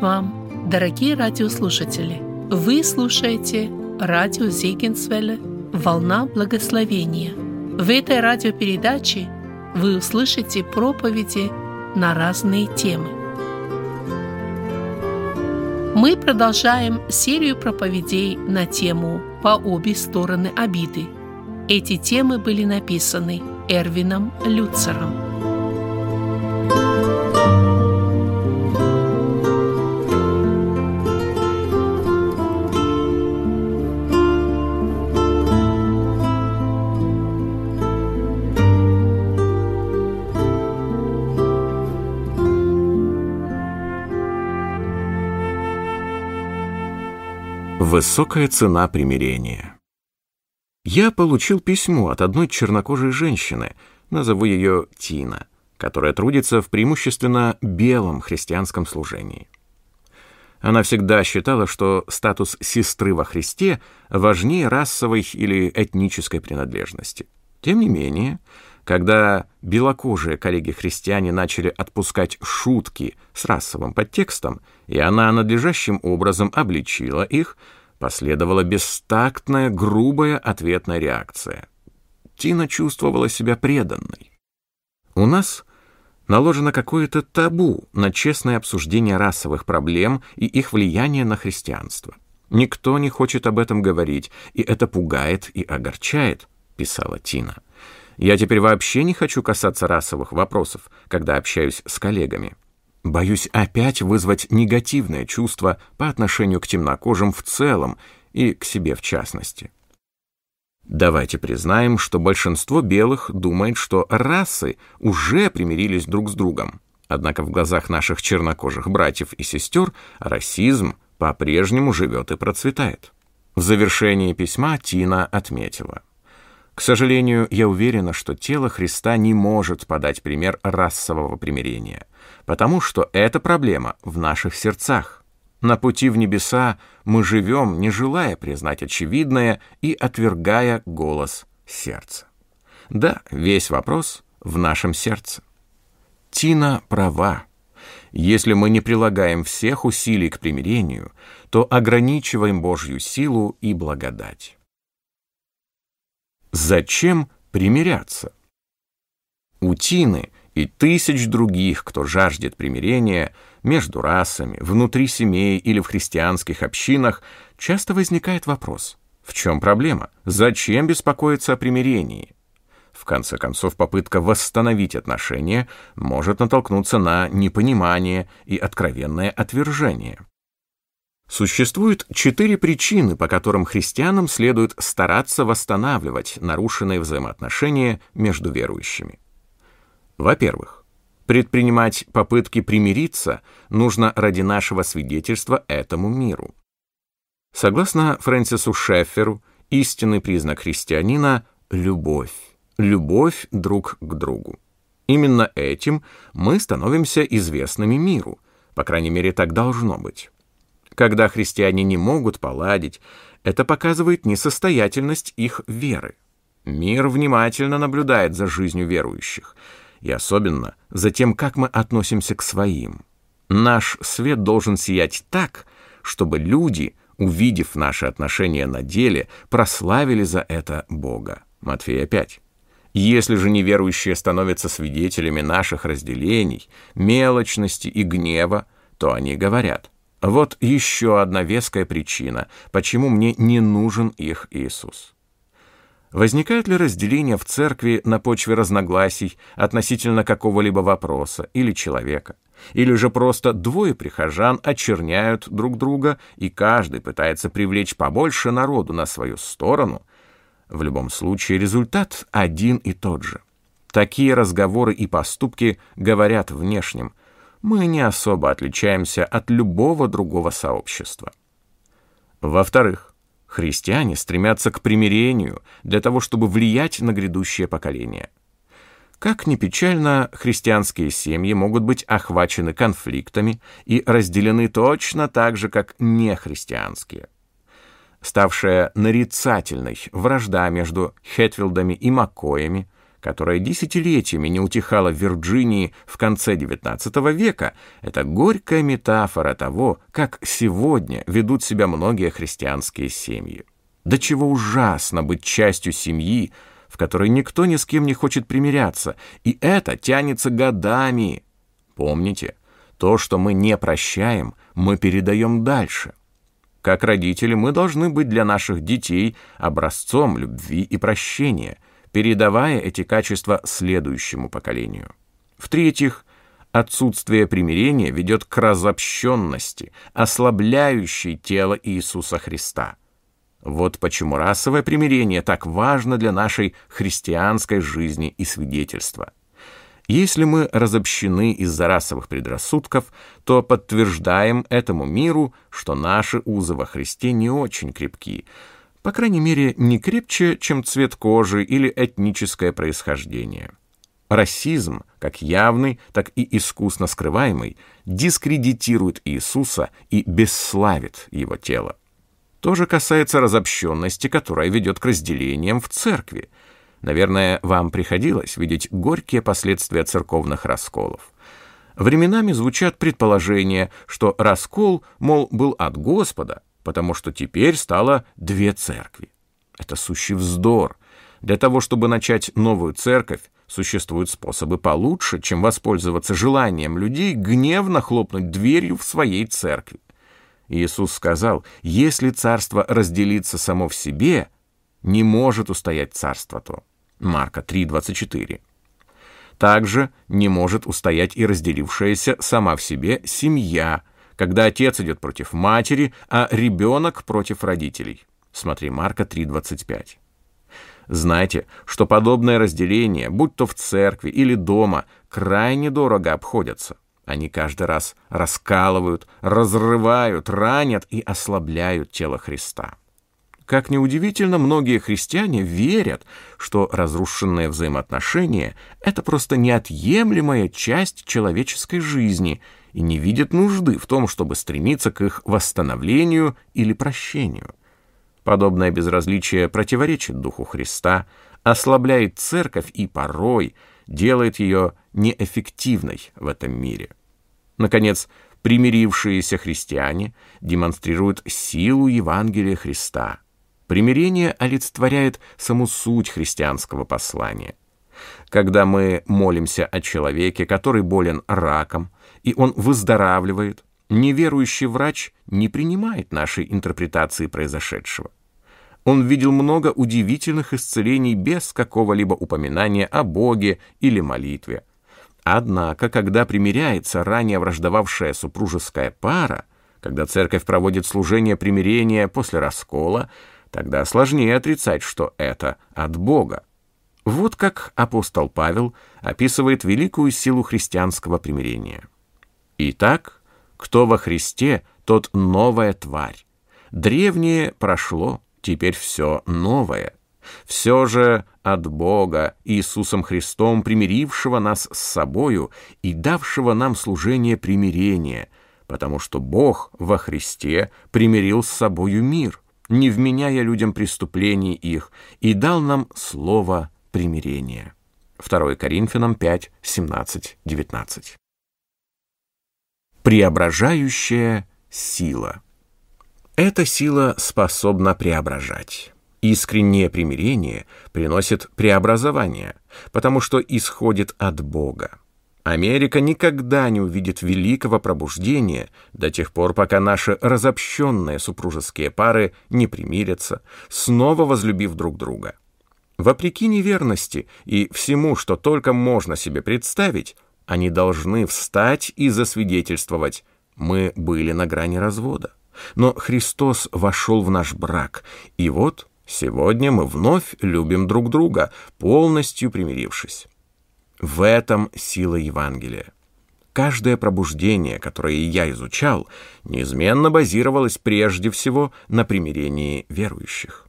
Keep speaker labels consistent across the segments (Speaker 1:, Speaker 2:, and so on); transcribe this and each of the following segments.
Speaker 1: вам, дорогие радиослушатели! Вы слушаете радио Зегенсвелле «Волна благословения». В этой радиопередаче вы услышите проповеди на разные темы. Мы продолжаем серию проповедей на тему «По обе стороны обиды». Эти темы были написаны Эрвином Люцером.
Speaker 2: Высокая цена примирения. Я получил письмо от одной чернокожей женщины, назову ее Тина, которая трудится в преимущественно белом христианском служении. Она всегда считала, что статус сестры во Христе важнее расовой или этнической принадлежности. Тем не менее, когда белокожие коллеги-христиане начали отпускать шутки с расовым подтекстом, и она надлежащим образом обличила их, Последовала бестактная, грубая ответная реакция. Тина чувствовала себя преданной. У нас наложено какое-то табу на честное обсуждение расовых проблем и их влияние на христианство. Никто не хочет об этом говорить, и это пугает и огорчает, писала Тина. Я теперь вообще не хочу касаться расовых вопросов, когда общаюсь с коллегами. Боюсь опять вызвать негативное чувство по отношению к темнокожим в целом и к себе в частности. Давайте признаем, что большинство белых думает, что расы уже примирились друг с другом. Однако в глазах наших чернокожих братьев и сестер расизм по-прежнему живет и процветает. В завершении письма Тина отметила. К сожалению, я уверена, что тело Христа не может подать пример расового примирения – потому что эта проблема в наших сердцах. На пути в небеса мы живем, не желая признать очевидное и отвергая голос сердца. Да, весь вопрос в нашем сердце. Тина права. Если мы не прилагаем всех усилий к примирению, то ограничиваем Божью силу и благодать. Зачем примиряться? У Тины и тысяч других, кто жаждет примирения между расами, внутри семей или в христианских общинах, часто возникает вопрос, в чем проблема? Зачем беспокоиться о примирении? В конце концов, попытка восстановить отношения может натолкнуться на непонимание и откровенное отвержение. Существует четыре причины, по которым христианам следует стараться восстанавливать нарушенные взаимоотношения между верующими. Во-первых, предпринимать попытки примириться нужно ради нашего свидетельства этому миру. Согласно Фрэнсису Шефферу, истинный признак христианина — любовь. Любовь друг к другу. Именно этим мы становимся известными миру, по крайней мере, так должно быть. Когда христиане не могут поладить, это показывает несостоятельность их веры. Мир внимательно наблюдает за жизнью верующих — и особенно за тем, как мы относимся к своим. Наш свет должен сиять так, чтобы люди, увидев наши отношения на деле, прославили за это Бога. Матфея 5. Если же неверующие становятся свидетелями наших разделений, мелочности и гнева, то они говорят, вот еще одна веская причина, почему мне не нужен их Иисус. Возникает ли разделение в церкви на почве разногласий относительно какого-либо вопроса или человека? Или же просто двое прихожан очерняют друг друга, и каждый пытается привлечь побольше народу на свою сторону? В любом случае результат один и тот же. Такие разговоры и поступки говорят внешним. Мы не особо отличаемся от любого другого сообщества. Во-вторых, Христиане стремятся к примирению для того, чтобы влиять на грядущее поколение. Как ни печально, христианские семьи могут быть охвачены конфликтами и разделены точно так же, как нехристианские. Ставшая нарицательной вражда между Хэтфилдами и Маккоями, которая десятилетиями не утихала в Вирджинии в конце XIX века, это горькая метафора того, как сегодня ведут себя многие христианские семьи. До чего ужасно быть частью семьи, в которой никто ни с кем не хочет примиряться, и это тянется годами. Помните, то, что мы не прощаем, мы передаем дальше. Как родители мы должны быть для наших детей образцом любви и прощения, передавая эти качества следующему поколению. В-третьих, отсутствие примирения ведет к разобщенности, ослабляющей тело Иисуса Христа. Вот почему расовое примирение так важно для нашей христианской жизни и свидетельства. Если мы разобщены из-за расовых предрассудков, то подтверждаем этому миру, что наши узы во Христе не очень крепки, по крайней мере, не крепче, чем цвет кожи или этническое происхождение. Расизм, как явный, так и искусно скрываемый, дискредитирует Иисуса и бесславит его тело. То же касается разобщенности, которая ведет к разделениям в церкви – Наверное, вам приходилось видеть горькие последствия церковных расколов. Временами звучат предположения, что раскол, мол, был от Господа, потому что теперь стало две церкви. Это сущий вздор. Для того, чтобы начать новую церковь, существуют способы получше, чем воспользоваться желанием людей гневно хлопнуть дверью в своей церкви. Иисус сказал, если царство разделится само в себе, не может устоять царство то. Марка 3.24. Также не может устоять и разделившаяся сама в себе семья, когда отец идет против матери, а ребенок против родителей. Смотри, Марка 3.25. Знайте, что подобное разделение, будь то в церкви или дома, крайне дорого обходятся. Они каждый раз раскалывают, разрывают, ранят и ослабляют тело Христа. Как ни удивительно, многие христиане верят, что разрушенные взаимоотношения — это просто неотъемлемая часть человеческой жизни и не видят нужды в том, чтобы стремиться к их восстановлению или прощению. Подобное безразличие противоречит Духу Христа, ослабляет церковь и порой делает ее неэффективной в этом мире. Наконец, примирившиеся христиане демонстрируют силу Евангелия Христа — Примирение олицетворяет саму суть христианского послания. Когда мы молимся о человеке, который болен раком, и он выздоравливает, неверующий врач не принимает нашей интерпретации произошедшего. Он видел много удивительных исцелений без какого-либо упоминания о Боге или молитве. Однако, когда примиряется ранее враждовавшая супружеская пара, когда церковь проводит служение примирения после раскола, тогда сложнее отрицать, что это от Бога. Вот как апостол Павел описывает великую силу христианского примирения. «Итак, кто во Христе, тот новая тварь. Древнее прошло, теперь все новое. Все же от Бога, Иисусом Христом, примирившего нас с собою и давшего нам служение примирения, потому что Бог во Христе примирил с собою мир» не вменяя людям преступлений их, и дал нам слово примирения. 2 Коринфянам 5, 17, 19. Преображающая сила. Эта сила способна преображать. Искреннее примирение приносит преобразование, потому что исходит от Бога. Америка никогда не увидит великого пробуждения до тех пор, пока наши разобщенные супружеские пары не примирятся, снова возлюбив друг друга. Вопреки неверности и всему, что только можно себе представить, они должны встать и засвидетельствовать «мы были на грани развода». Но Христос вошел в наш брак, и вот сегодня мы вновь любим друг друга, полностью примирившись. В этом сила Евангелия. Каждое пробуждение, которое я изучал, неизменно базировалось прежде всего на примирении верующих.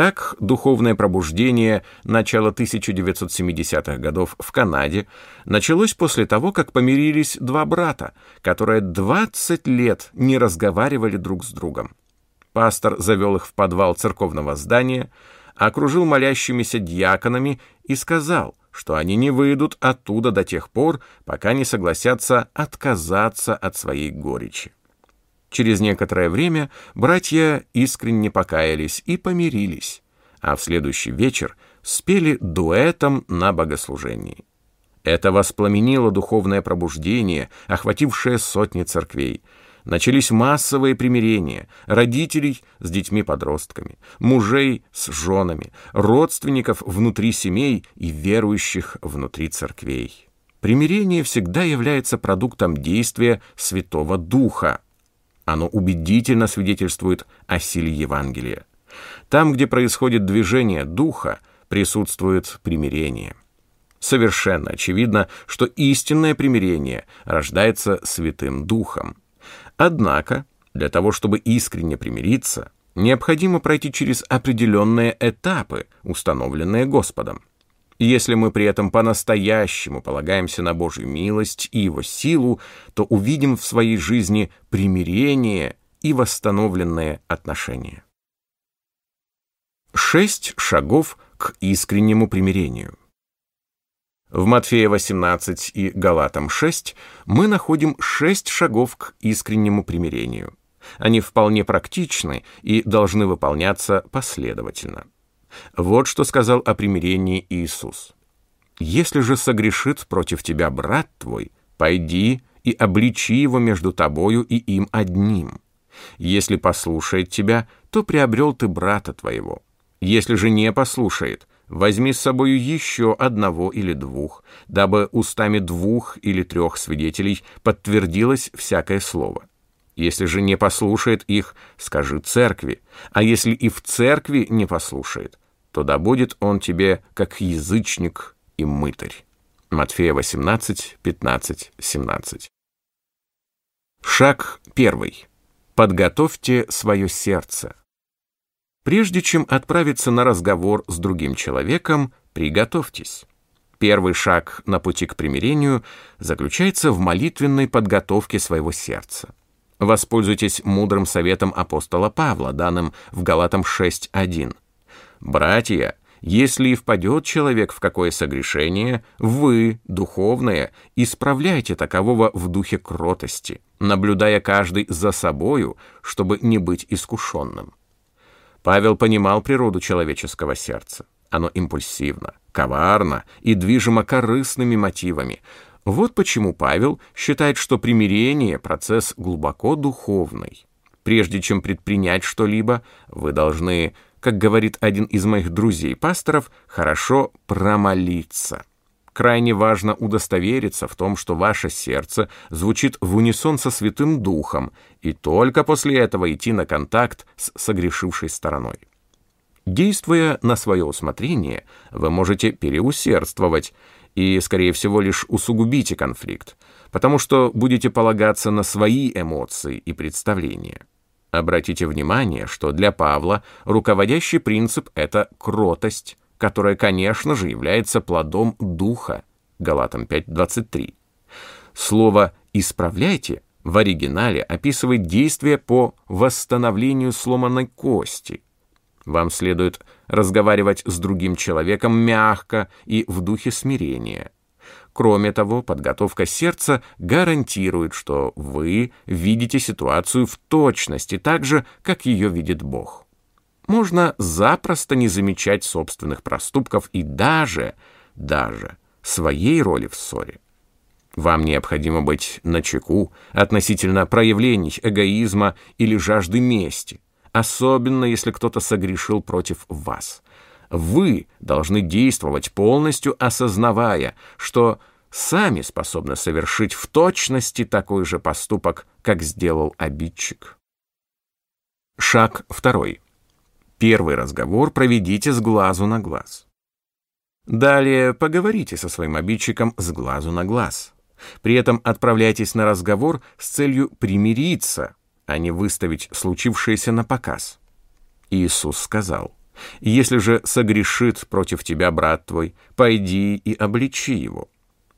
Speaker 2: Так, духовное пробуждение начала 1970-х годов в Канаде началось после того, как помирились два брата, которые 20 лет не разговаривали друг с другом. Пастор завел их в подвал церковного здания, окружил молящимися дьяконами и сказал – что они не выйдут оттуда до тех пор, пока не согласятся отказаться от своей горечи. Через некоторое время братья искренне покаялись и помирились, а в следующий вечер спели дуэтом на богослужении. Это воспламенило духовное пробуждение, охватившее сотни церквей. Начались массовые примирения родителей с детьми-подростками, мужей с женами, родственников внутри семей и верующих внутри церквей. Примирение всегда является продуктом действия Святого Духа. Оно убедительно свидетельствует о силе Евангелия. Там, где происходит движение Духа, присутствует примирение. Совершенно очевидно, что истинное примирение рождается Святым Духом. Однако, для того, чтобы искренне примириться, необходимо пройти через определенные этапы, установленные Господом. Если мы при этом по-настоящему полагаемся на Божью милость и Его силу, то увидим в своей жизни примирение и восстановленные отношения. Шесть шагов к искреннему примирению. В Матфея 18 и Галатам 6 мы находим шесть шагов к искреннему примирению. Они вполне практичны и должны выполняться последовательно. Вот что сказал о примирении Иисус. «Если же согрешит против тебя брат твой, пойди и обличи его между тобою и им одним. Если послушает тебя, то приобрел ты брата твоего. Если же не послушает, возьми с собою еще одного или двух, дабы устами двух или трех свидетелей подтвердилось всякое слово. Если же не послушает их, скажи церкви, а если и в церкви не послушает, то да будет он тебе как язычник и мытарь. Матфея 18, 15, 17. Шаг первый. Подготовьте свое сердце. Прежде чем отправиться на разговор с другим человеком, приготовьтесь. Первый шаг на пути к примирению заключается в молитвенной подготовке своего сердца. Воспользуйтесь мудрым советом апостола Павла, данным в Галатам 6.1. «Братья, если и впадет человек в какое согрешение, вы, духовные, исправляйте такового в духе кротости, наблюдая каждый за собою, чтобы не быть искушенным». Павел понимал природу человеческого сердца. Оно импульсивно, коварно и движимо корыстными мотивами. Вот почему Павел считает, что примирение – процесс глубоко духовный. Прежде чем предпринять что-либо, вы должны, как говорит один из моих друзей-пасторов, хорошо промолиться. Крайне важно удостовериться в том, что ваше сердце звучит в унисон со Святым Духом, и только после этого идти на контакт с согрешившей стороной. Действуя на свое усмотрение, вы можете переусердствовать и, скорее всего, лишь усугубите конфликт, потому что будете полагаться на свои эмоции и представления. Обратите внимание, что для Павла руководящий принцип — это кротость, которое, конечно же, является плодом Духа. Галатам 5.23. Слово «исправляйте» в оригинале описывает действие по восстановлению сломанной кости. Вам следует разговаривать с другим человеком мягко и в духе смирения. Кроме того, подготовка сердца гарантирует, что вы видите ситуацию в точности так же, как ее видит Бог можно запросто не замечать собственных проступков и даже, даже своей роли в ссоре. Вам необходимо быть начеку относительно проявлений эгоизма или жажды мести, особенно если кто-то согрешил против вас. Вы должны действовать полностью осознавая, что сами способны совершить в точности такой же поступок, как сделал обидчик. Шаг второй. Первый разговор проведите с глазу на глаз. Далее поговорите со своим обидчиком с глазу на глаз. При этом отправляйтесь на разговор с целью примириться, а не выставить случившееся на показ. Иисус сказал, «Если же согрешит против тебя брат твой, пойди и обличи его».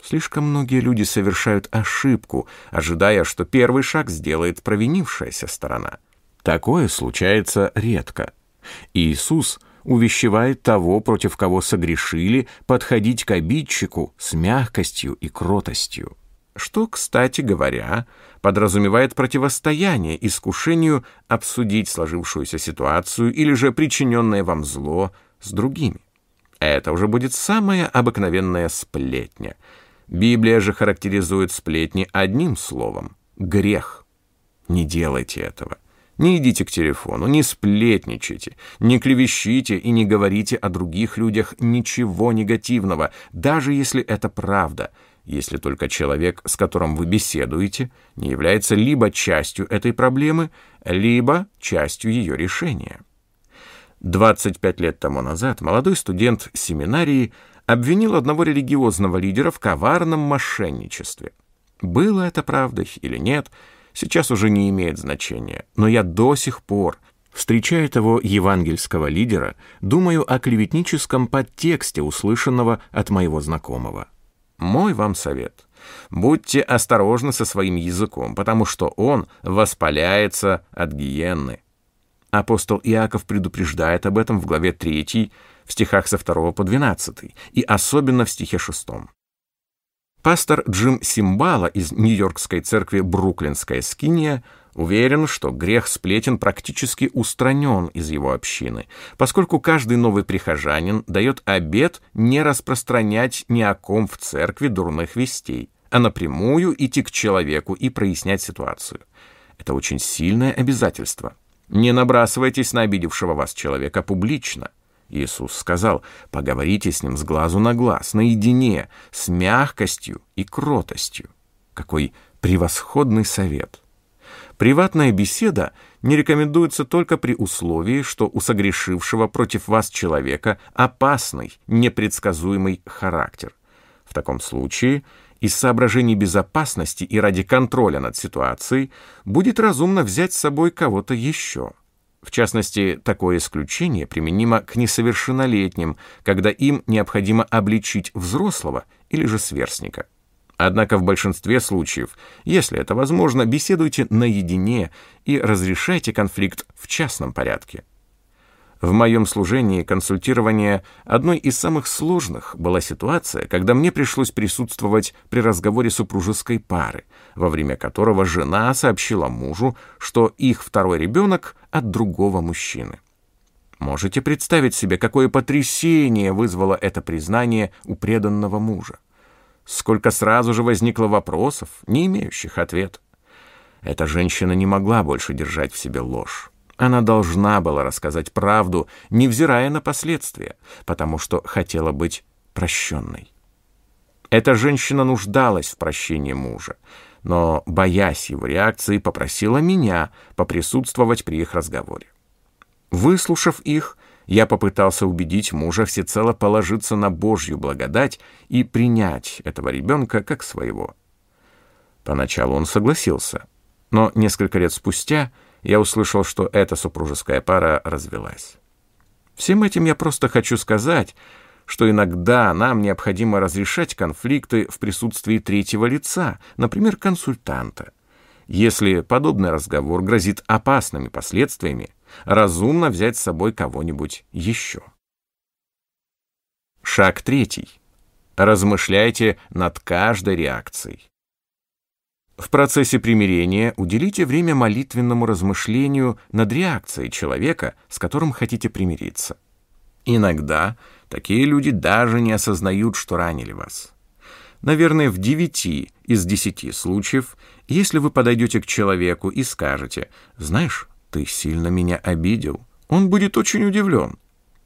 Speaker 2: Слишком многие люди совершают ошибку, ожидая, что первый шаг сделает провинившаяся сторона. Такое случается редко. Иисус увещевает того, против кого согрешили, подходить к обидчику с мягкостью и кротостью. Что, кстати говоря, подразумевает противостояние искушению обсудить сложившуюся ситуацию или же причиненное вам зло с другими. Это уже будет самая обыкновенная сплетня. Библия же характеризует сплетни одним словом — грех. Не делайте этого. Не идите к телефону, не сплетничайте, не клевещите и не говорите о других людях ничего негативного, даже если это правда, если только человек, с которым вы беседуете, не является либо частью этой проблемы, либо частью ее решения. 25 лет тому назад молодой студент семинарии обвинил одного религиозного лидера в коварном мошенничестве. Было это правдой или нет, сейчас уже не имеет значения, но я до сих пор, встречая того евангельского лидера, думаю о клеветническом подтексте, услышанного от моего знакомого. Мой вам совет. Будьте осторожны со своим языком, потому что он воспаляется от гиенны. Апостол Иаков предупреждает об этом в главе 3, в стихах со 2 по 12, и особенно в стихе 6. Пастор Джим Симбала из Нью-Йоркской церкви Бруклинская Скиния уверен, что грех сплетен практически устранен из его общины, поскольку каждый новый прихожанин дает обет не распространять ни о ком в церкви дурных вестей, а напрямую идти к человеку и прояснять ситуацию. Это очень сильное обязательство. Не набрасывайтесь на обидевшего вас человека публично. Иисус сказал, поговорите с ним с глазу на глаз, наедине, с мягкостью и кротостью. Какой превосходный совет! Приватная беседа не рекомендуется только при условии, что у согрешившего против вас человека опасный, непредсказуемый характер. В таком случае из соображений безопасности и ради контроля над ситуацией будет разумно взять с собой кого-то еще. В частности, такое исключение применимо к несовершеннолетним, когда им необходимо обличить взрослого или же сверстника. Однако в большинстве случаев, если это возможно, беседуйте наедине и разрешайте конфликт в частном порядке. В моем служении консультирования одной из самых сложных была ситуация, когда мне пришлось присутствовать при разговоре супружеской пары, во время которого жена сообщила мужу, что их второй ребенок от другого мужчины. Можете представить себе, какое потрясение вызвало это признание у преданного мужа. Сколько сразу же возникло вопросов, не имеющих ответа. Эта женщина не могла больше держать в себе ложь. Она должна была рассказать правду, невзирая на последствия, потому что хотела быть прощенной. Эта женщина нуждалась в прощении мужа, но, боясь его реакции, попросила меня поприсутствовать при их разговоре. Выслушав их, я попытался убедить мужа всецело положиться на Божью благодать и принять этого ребенка как своего. Поначалу он согласился, но несколько лет спустя я услышал, что эта супружеская пара развелась. Всем этим я просто хочу сказать, что иногда нам необходимо разрешать конфликты в присутствии третьего лица, например, консультанта. Если подобный разговор грозит опасными последствиями, разумно взять с собой кого-нибудь еще. Шаг третий. Размышляйте над каждой реакцией. В процессе примирения уделите время молитвенному размышлению над реакцией человека, с которым хотите примириться. Иногда такие люди даже не осознают, что ранили вас. Наверное, в 9 из 10 случаев, если вы подойдете к человеку и скажете «Знаешь, ты сильно меня обидел», он будет очень удивлен.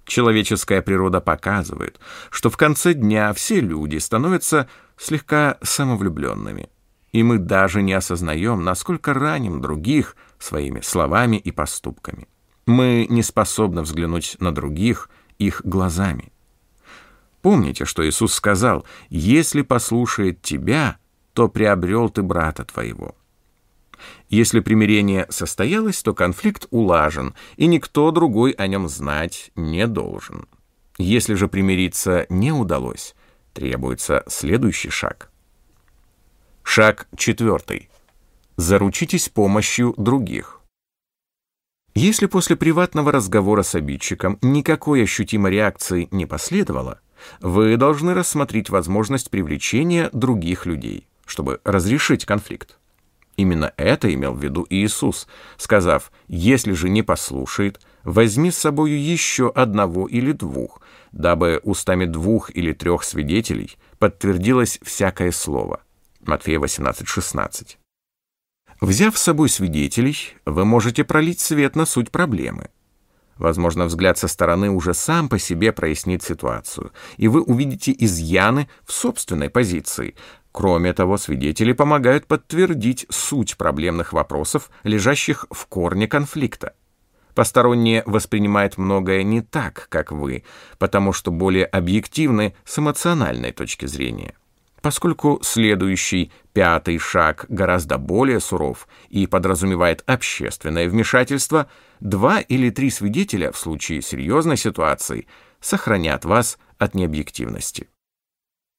Speaker 2: Человеческая природа показывает, что в конце дня все люди становятся слегка самовлюбленными – и мы даже не осознаем, насколько раним других своими словами и поступками. Мы не способны взглянуть на других их глазами. Помните, что Иисус сказал, «Если послушает тебя, то приобрел ты брата твоего». Если примирение состоялось, то конфликт улажен, и никто другой о нем знать не должен. Если же примириться не удалось, требуется следующий шаг – Шаг четвертый. Заручитесь помощью других. Если после приватного разговора с обидчиком никакой ощутимой реакции не последовало, вы должны рассмотреть возможность привлечения других людей, чтобы разрешить конфликт. Именно это имел в виду Иисус, сказав, «Если же не послушает, возьми с собою еще одного или двух, дабы устами двух или трех свидетелей подтвердилось всякое слово». Матфея 18:16. Взяв с собой свидетелей, вы можете пролить свет на суть проблемы. Возможно, взгляд со стороны уже сам по себе прояснит ситуацию, и вы увидите изъяны в собственной позиции. Кроме того, свидетели помогают подтвердить суть проблемных вопросов, лежащих в корне конфликта. Посторонние воспринимают многое не так, как вы, потому что более объективны с эмоциональной точки зрения. Поскольку следующий, пятый шаг гораздо более суров и подразумевает общественное вмешательство, два или три свидетеля в случае серьезной ситуации сохранят вас от необъективности.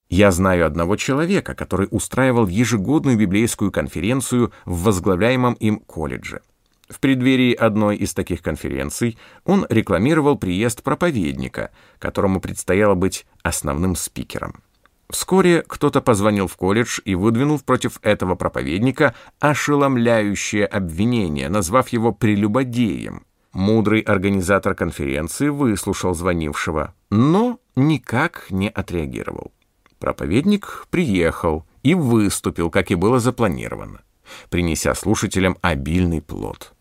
Speaker 2: Я знаю одного человека, который устраивал ежегодную библейскую конференцию в возглавляемом им колледже. В преддверии одной из таких конференций он рекламировал приезд проповедника, которому предстояло быть основным спикером. Вскоре кто-то позвонил в колледж и выдвинул против этого проповедника ошеломляющее обвинение, назвав его прелюбодеем. Мудрый организатор конференции выслушал звонившего, но никак не отреагировал. Проповедник приехал и выступил, как и было запланировано, принеся слушателям обильный плод.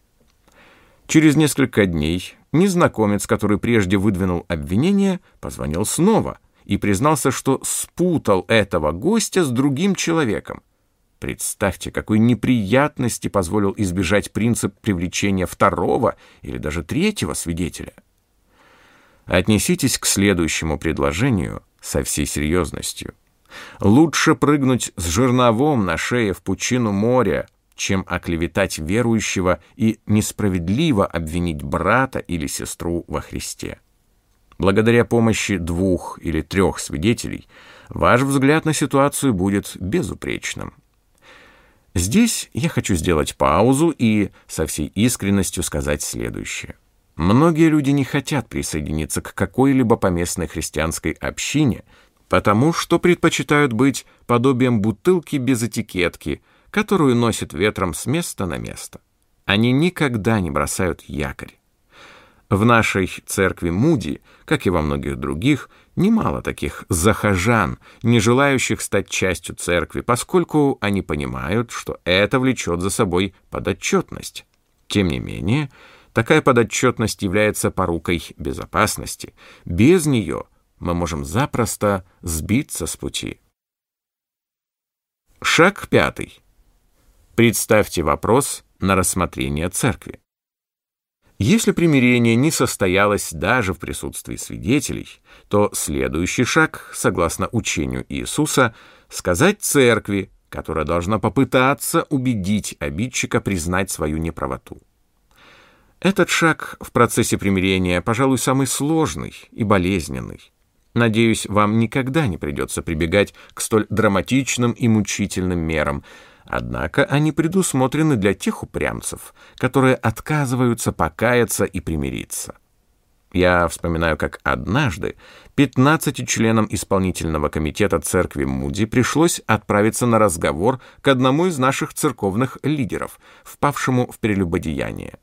Speaker 2: Через несколько дней незнакомец, который прежде выдвинул обвинение, позвонил снова – и признался, что спутал этого гостя с другим человеком. Представьте, какой неприятности позволил избежать принцип привлечения второго или даже третьего свидетеля. Отнеситесь к следующему предложению со всей серьезностью. Лучше прыгнуть с жерновом на шее в пучину моря, чем оклеветать верующего и несправедливо обвинить брата или сестру во Христе. Благодаря помощи двух или трех свидетелей ваш взгляд на ситуацию будет безупречным. Здесь я хочу сделать паузу и со всей искренностью сказать следующее. Многие люди не хотят присоединиться к какой-либо поместной христианской общине, потому что предпочитают быть подобием бутылки без этикетки, которую носит ветром с места на место. Они никогда не бросают якорь. В нашей церкви Муди, как и во многих других, немало таких захожан, не желающих стать частью церкви, поскольку они понимают, что это влечет за собой подотчетность. Тем не менее, такая подотчетность является порукой безопасности. Без нее мы можем запросто сбиться с пути. Шаг пятый. Представьте вопрос на рассмотрение церкви. Если примирение не состоялось даже в присутствии свидетелей, то следующий шаг, согласно учению Иисуса, сказать церкви, которая должна попытаться убедить обидчика признать свою неправоту. Этот шаг в процессе примирения, пожалуй, самый сложный и болезненный. Надеюсь, вам никогда не придется прибегать к столь драматичным и мучительным мерам, Однако они предусмотрены для тех упрямцев, которые отказываются покаяться и примириться. Я вспоминаю, как однажды 15 членам исполнительного комитета церкви Муди пришлось отправиться на разговор к одному из наших церковных лидеров, впавшему в прелюбодеяние.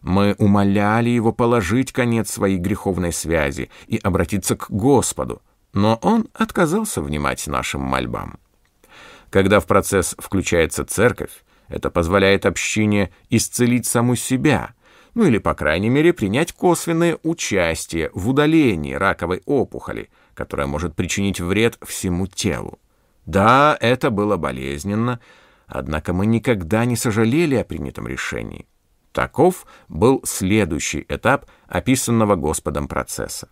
Speaker 2: Мы умоляли его положить конец своей греховной связи и обратиться к Господу, но он отказался внимать нашим мольбам. Когда в процесс включается церковь, это позволяет общине исцелить саму себя, ну или, по крайней мере, принять косвенное участие в удалении раковой опухоли, которая может причинить вред всему телу. Да, это было болезненно, однако мы никогда не сожалели о принятом решении. Таков был следующий этап описанного Господом процесса.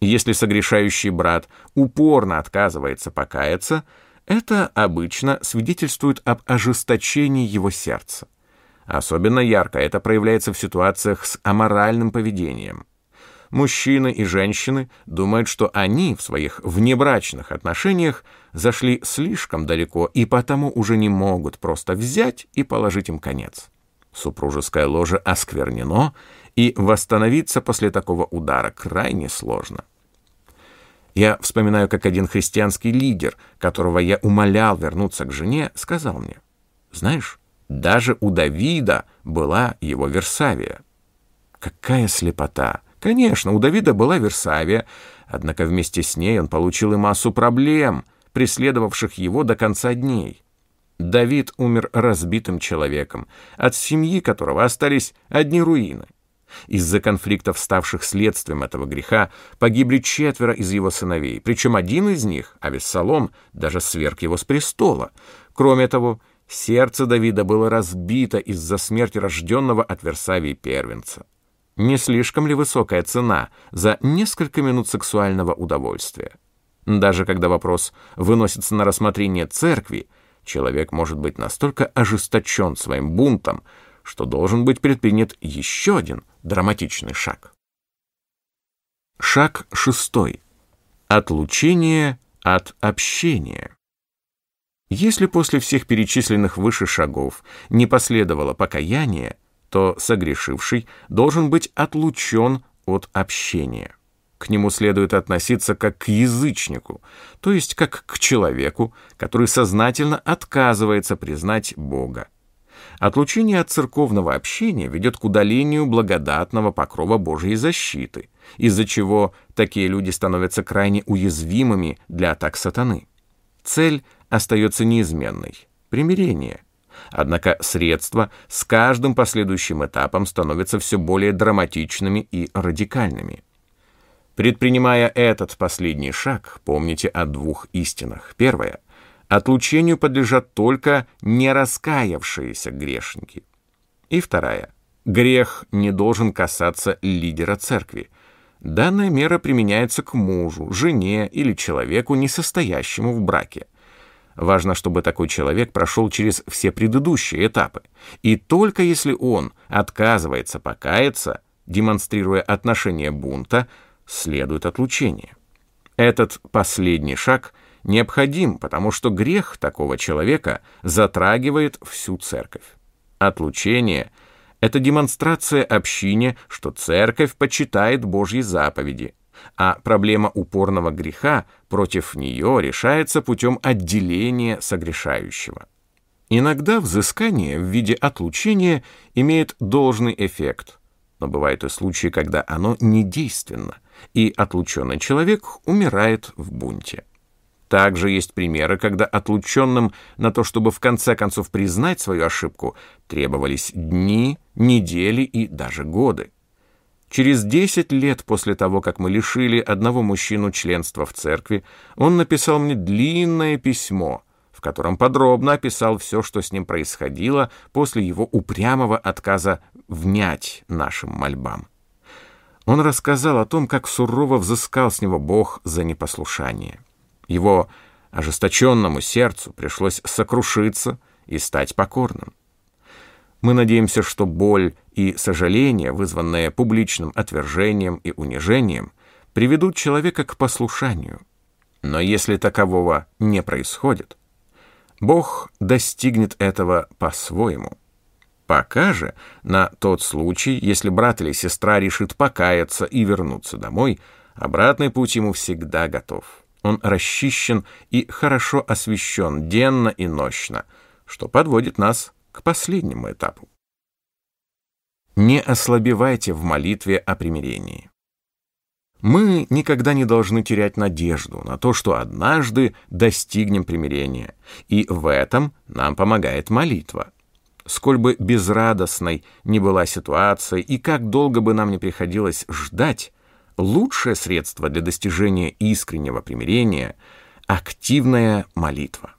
Speaker 2: Если согрешающий брат упорно отказывается покаяться, это обычно свидетельствует об ожесточении его сердца. Особенно ярко это проявляется в ситуациях с аморальным поведением. Мужчины и женщины думают, что они в своих внебрачных отношениях зашли слишком далеко и потому уже не могут просто взять и положить им конец. Супружеское ложе осквернено, и восстановиться после такого удара крайне сложно. Я вспоминаю, как один христианский лидер, которого я умолял вернуться к жене, сказал мне, «Знаешь, даже у Давида была его Версавия». Какая слепота! Конечно, у Давида была Версавия, однако вместе с ней он получил и массу проблем, преследовавших его до конца дней. Давид умер разбитым человеком, от семьи которого остались одни руины. Из-за конфликтов, ставших следствием этого греха, погибли четверо из его сыновей, причем один из них, Авессалом, даже сверг его с престола. Кроме того, сердце Давида было разбито из-за смерти рожденного от Версавии первенца. Не слишком ли высокая цена за несколько минут сексуального удовольствия? Даже когда вопрос выносится на рассмотрение церкви, человек может быть настолько ожесточен своим бунтом, что должен быть предпринят еще один драматичный шаг. Шаг шестой. Отлучение от общения. Если после всех перечисленных выше шагов не последовало покаяние, то согрешивший должен быть отлучен от общения. К нему следует относиться как к язычнику, то есть как к человеку, который сознательно отказывается признать Бога. Отлучение от церковного общения ведет к удалению благодатного покрова Божьей защиты, из-за чего такие люди становятся крайне уязвимыми для атак сатаны. Цель остается неизменной – примирение. Однако средства с каждым последующим этапом становятся все более драматичными и радикальными. Предпринимая этот последний шаг, помните о двух истинах. Первое – Отлучению подлежат только не раскаявшиеся грешники. И вторая. Грех не должен касаться лидера церкви. Данная мера применяется к мужу, жене или человеку, не состоящему в браке. Важно, чтобы такой человек прошел через все предыдущие этапы. И только если он отказывается покаяться, демонстрируя отношение бунта, следует отлучение. Этот последний шаг – необходим, потому что грех такого человека затрагивает всю церковь. Отлучение — это демонстрация общине, что церковь почитает Божьи заповеди, а проблема упорного греха против нее решается путем отделения согрешающего. Иногда взыскание в виде отлучения имеет должный эффект, но бывают и случаи, когда оно недейственно, и отлученный человек умирает в бунте. Также есть примеры, когда отлученным на то, чтобы в конце концов признать свою ошибку, требовались дни, недели и даже годы. Через 10 лет после того, как мы лишили одного мужчину членства в церкви, он написал мне длинное письмо, в котором подробно описал все, что с ним происходило после его упрямого отказа внять нашим мольбам. Он рассказал о том, как сурово взыскал с него Бог за непослушание. Его ожесточенному сердцу пришлось сокрушиться и стать покорным. Мы надеемся, что боль и сожаление, вызванные публичным отвержением и унижением, приведут человека к послушанию. Но если такового не происходит, Бог достигнет этого по-своему. Пока же, на тот случай, если брат или сестра решит покаяться и вернуться домой, обратный путь ему всегда готов. Он расчищен и хорошо освещен денно и нощно, что подводит нас к последнему этапу. Не ослабевайте в молитве о примирении. Мы никогда не должны терять надежду на то, что однажды достигнем примирения, и в этом нам помогает молитва. Сколь бы безрадостной ни была ситуация, и как долго бы нам не приходилось ждать, лучшее средство для достижения искреннего примирения — активная молитва.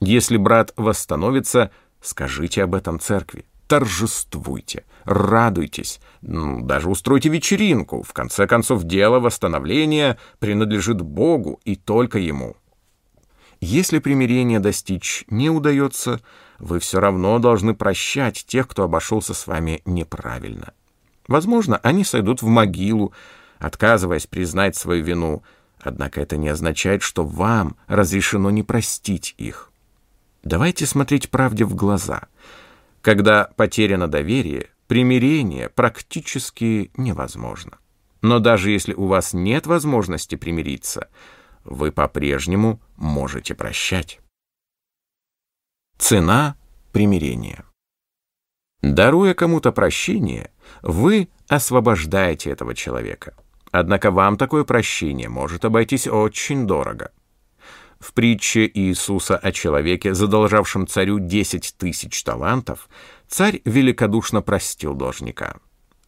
Speaker 2: Если брат восстановится, скажите об этом церкви. Торжествуйте, радуйтесь, ну, даже устройте вечеринку. В конце концов, дело восстановления принадлежит Богу и только Ему. Если примирение достичь не удается, вы все равно должны прощать тех, кто обошелся с вами неправильно. Возможно, они сойдут в могилу, отказываясь признать свою вину, однако это не означает, что вам разрешено не простить их. Давайте смотреть правде в глаза. Когда потеряно доверие, примирение практически невозможно. Но даже если у вас нет возможности примириться, вы по-прежнему можете прощать. Цена примирения. Даруя кому-то прощение, вы освобождаете этого человека. Однако вам такое прощение может обойтись очень дорого. В притче Иисуса о человеке, задолжавшем царю 10 тысяч талантов, царь великодушно простил должника.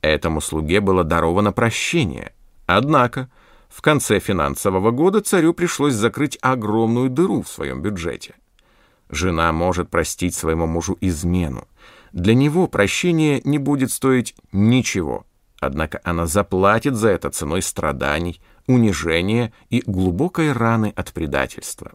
Speaker 2: Этому слуге было даровано прощение. Однако в конце финансового года царю пришлось закрыть огромную дыру в своем бюджете. Жена может простить своему мужу измену. Для него прощение не будет стоить ничего, однако она заплатит за это ценой страданий, унижения и глубокой раны от предательства.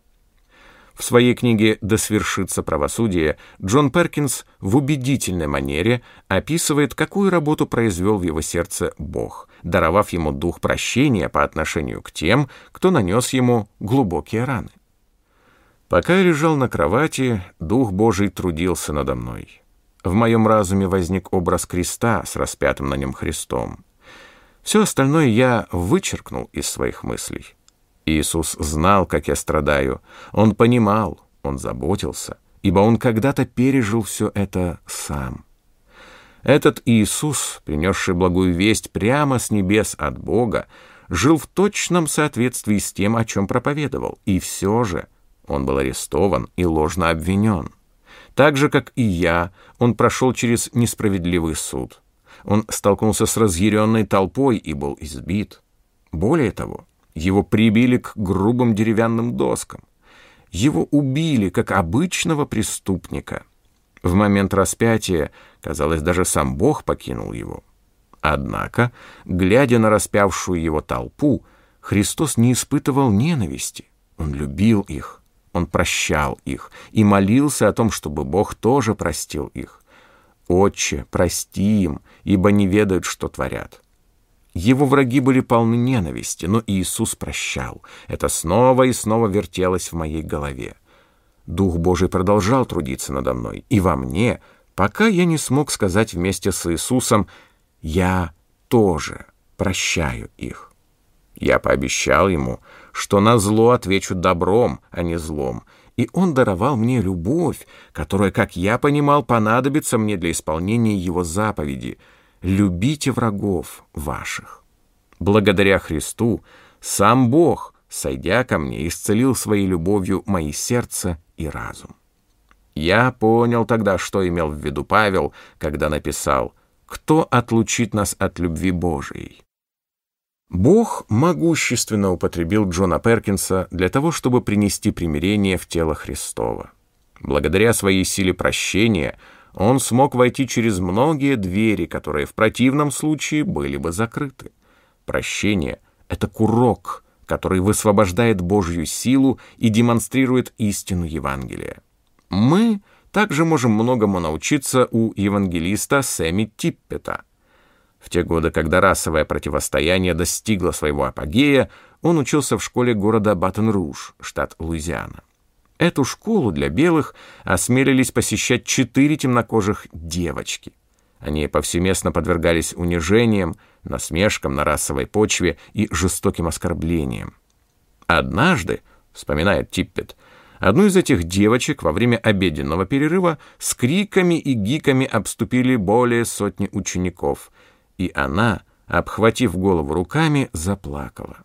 Speaker 2: В своей книге «Да свершится правосудие» Джон Перкинс в убедительной манере описывает, какую работу произвел в его сердце Бог, даровав ему дух прощения по отношению к тем, кто нанес ему глубокие раны. Пока я лежал на кровати, Дух Божий трудился надо мной. В моем разуме возник образ креста с распятым на нем Христом. Все остальное я вычеркнул из своих мыслей. Иисус знал, как я страдаю. Он понимал, он заботился, ибо он когда-то пережил все это сам. Этот Иисус, принесший благую весть прямо с небес от Бога, жил в точном соответствии с тем, о чем проповедовал, и все же он был арестован и ложно обвинен. Так же, как и я, он прошел через несправедливый суд. Он столкнулся с разъяренной толпой и был избит. Более того, его прибили к грубым деревянным доскам. Его убили, как обычного преступника. В момент распятия, казалось, даже сам Бог покинул его. Однако, глядя на распявшую его толпу, Христос не испытывал ненависти. Он любил их, он прощал их и молился о том, чтобы Бог тоже простил их. «Отче, прости им, ибо не ведают, что творят». Его враги были полны ненависти, но Иисус прощал. Это снова и снова вертелось в моей голове. Дух Божий продолжал трудиться надо мной и во мне, пока я не смог сказать вместе с Иисусом «Я тоже прощаю их». Я пообещал ему, что на зло отвечу добром, а не злом, и он даровал мне любовь, которая, как я понимал, понадобится мне для исполнения его заповеди — любите врагов ваших. Благодаря Христу сам Бог, сойдя ко мне, исцелил своей любовью мои сердце и разум. Я понял тогда, что имел в виду Павел, когда написал «Кто отлучит нас от любви Божией?» Бог могущественно употребил Джона Перкинса для того, чтобы принести примирение в тело Христова. Благодаря своей силе прощения – он смог войти через многие двери, которые в противном случае были бы закрыты. Прощение — это курок, который высвобождает Божью силу и демонстрирует истину Евангелия. Мы также можем многому научиться у евангелиста Сэмми Типпета. В те годы, когда расовое противостояние достигло своего апогея, он учился в школе города Батон-Руж, штат Луизиана. Эту школу для белых осмелились посещать четыре темнокожих девочки. Они повсеместно подвергались унижениям, насмешкам на расовой почве и жестоким оскорблениям. Однажды, вспоминает Типпет, одну из этих девочек во время обеденного перерыва с криками и гиками обступили более сотни учеников, и она, обхватив голову руками, заплакала.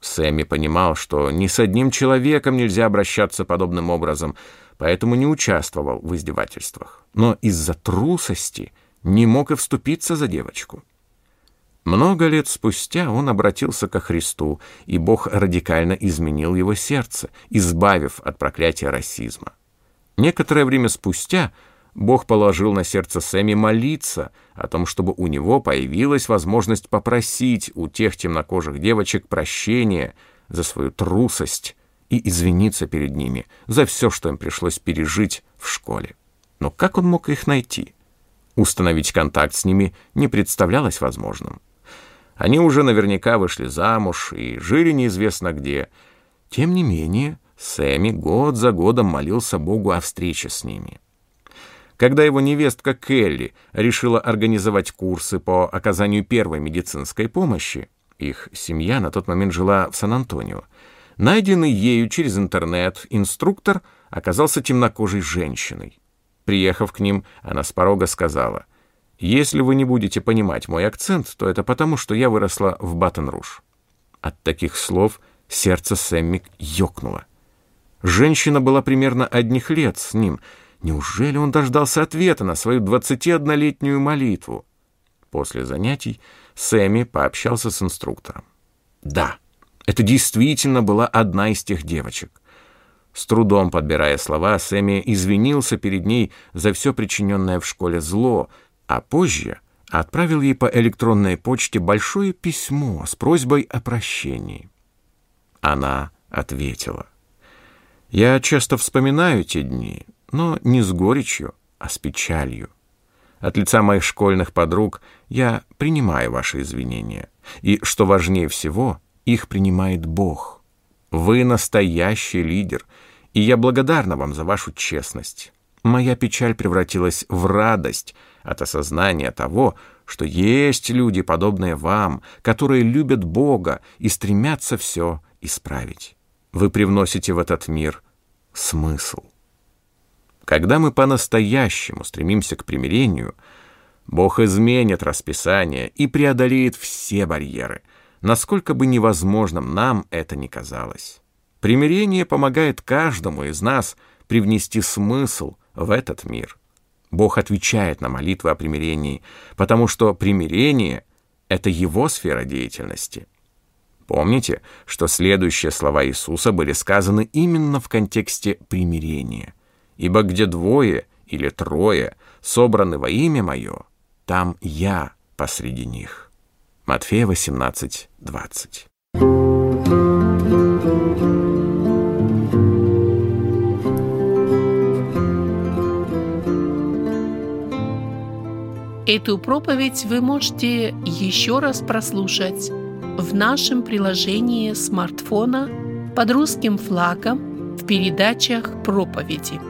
Speaker 2: Сэмми понимал, что ни с одним человеком нельзя обращаться подобным образом, поэтому не участвовал в издевательствах. Но из-за трусости не мог и вступиться за девочку. Много лет спустя он обратился ко Христу, и Бог радикально изменил его сердце, избавив от проклятия расизма. Некоторое время спустя Бог положил на сердце Сэмми молиться о том, чтобы у него появилась возможность попросить у тех темнокожих девочек прощения за свою трусость и извиниться перед ними за все, что им пришлось пережить в школе. Но как он мог их найти? Установить контакт с ними не представлялось возможным. Они уже наверняка вышли замуж и жили неизвестно где. Тем не менее, Сэмми год за годом молился Богу о встрече с ними. Когда его невестка Келли решила организовать курсы по оказанию первой медицинской помощи, их семья на тот момент жила в Сан-Антонио, найденный ею через интернет инструктор оказался темнокожей женщиной. Приехав к ним, она с порога сказала, «Если вы не будете понимать мой акцент, то это потому, что я выросла в Батон-Руж». От таких слов сердце Сэмми ёкнуло. Женщина была примерно одних лет с ним — Неужели он дождался ответа на свою 21-летнюю молитву? После занятий Сэмми пообщался с инструктором. Да, это действительно была одна из тех девочек. С трудом подбирая слова, Сэмми извинился перед ней за все причиненное в школе зло, а позже отправил ей по электронной почте большое письмо с просьбой о прощении. Она ответила. «Я часто вспоминаю те дни, но не с горечью, а с печалью. От лица моих школьных подруг я принимаю ваши извинения. И, что важнее всего, их принимает Бог. Вы настоящий лидер, и я благодарна вам за вашу честность. Моя печаль превратилась в радость от осознания того, что есть люди, подобные вам, которые любят Бога и стремятся все исправить. Вы привносите в этот мир смысл. Когда мы по-настоящему стремимся к примирению, Бог изменит расписание и преодолеет все барьеры, насколько бы невозможным нам это ни казалось. Примирение помогает каждому из нас привнести смысл в этот мир. Бог отвечает на молитвы о примирении, потому что примирение — это Его сфера деятельности. Помните, что следующие слова Иисуса были сказаны именно в контексте примирения — Ибо где двое или трое собраны во имя Мое, там Я посреди них». Матфея 18, 20.
Speaker 1: Эту проповедь вы можете еще раз прослушать в нашем приложении смартфона под русским флагом в передачах проповеди.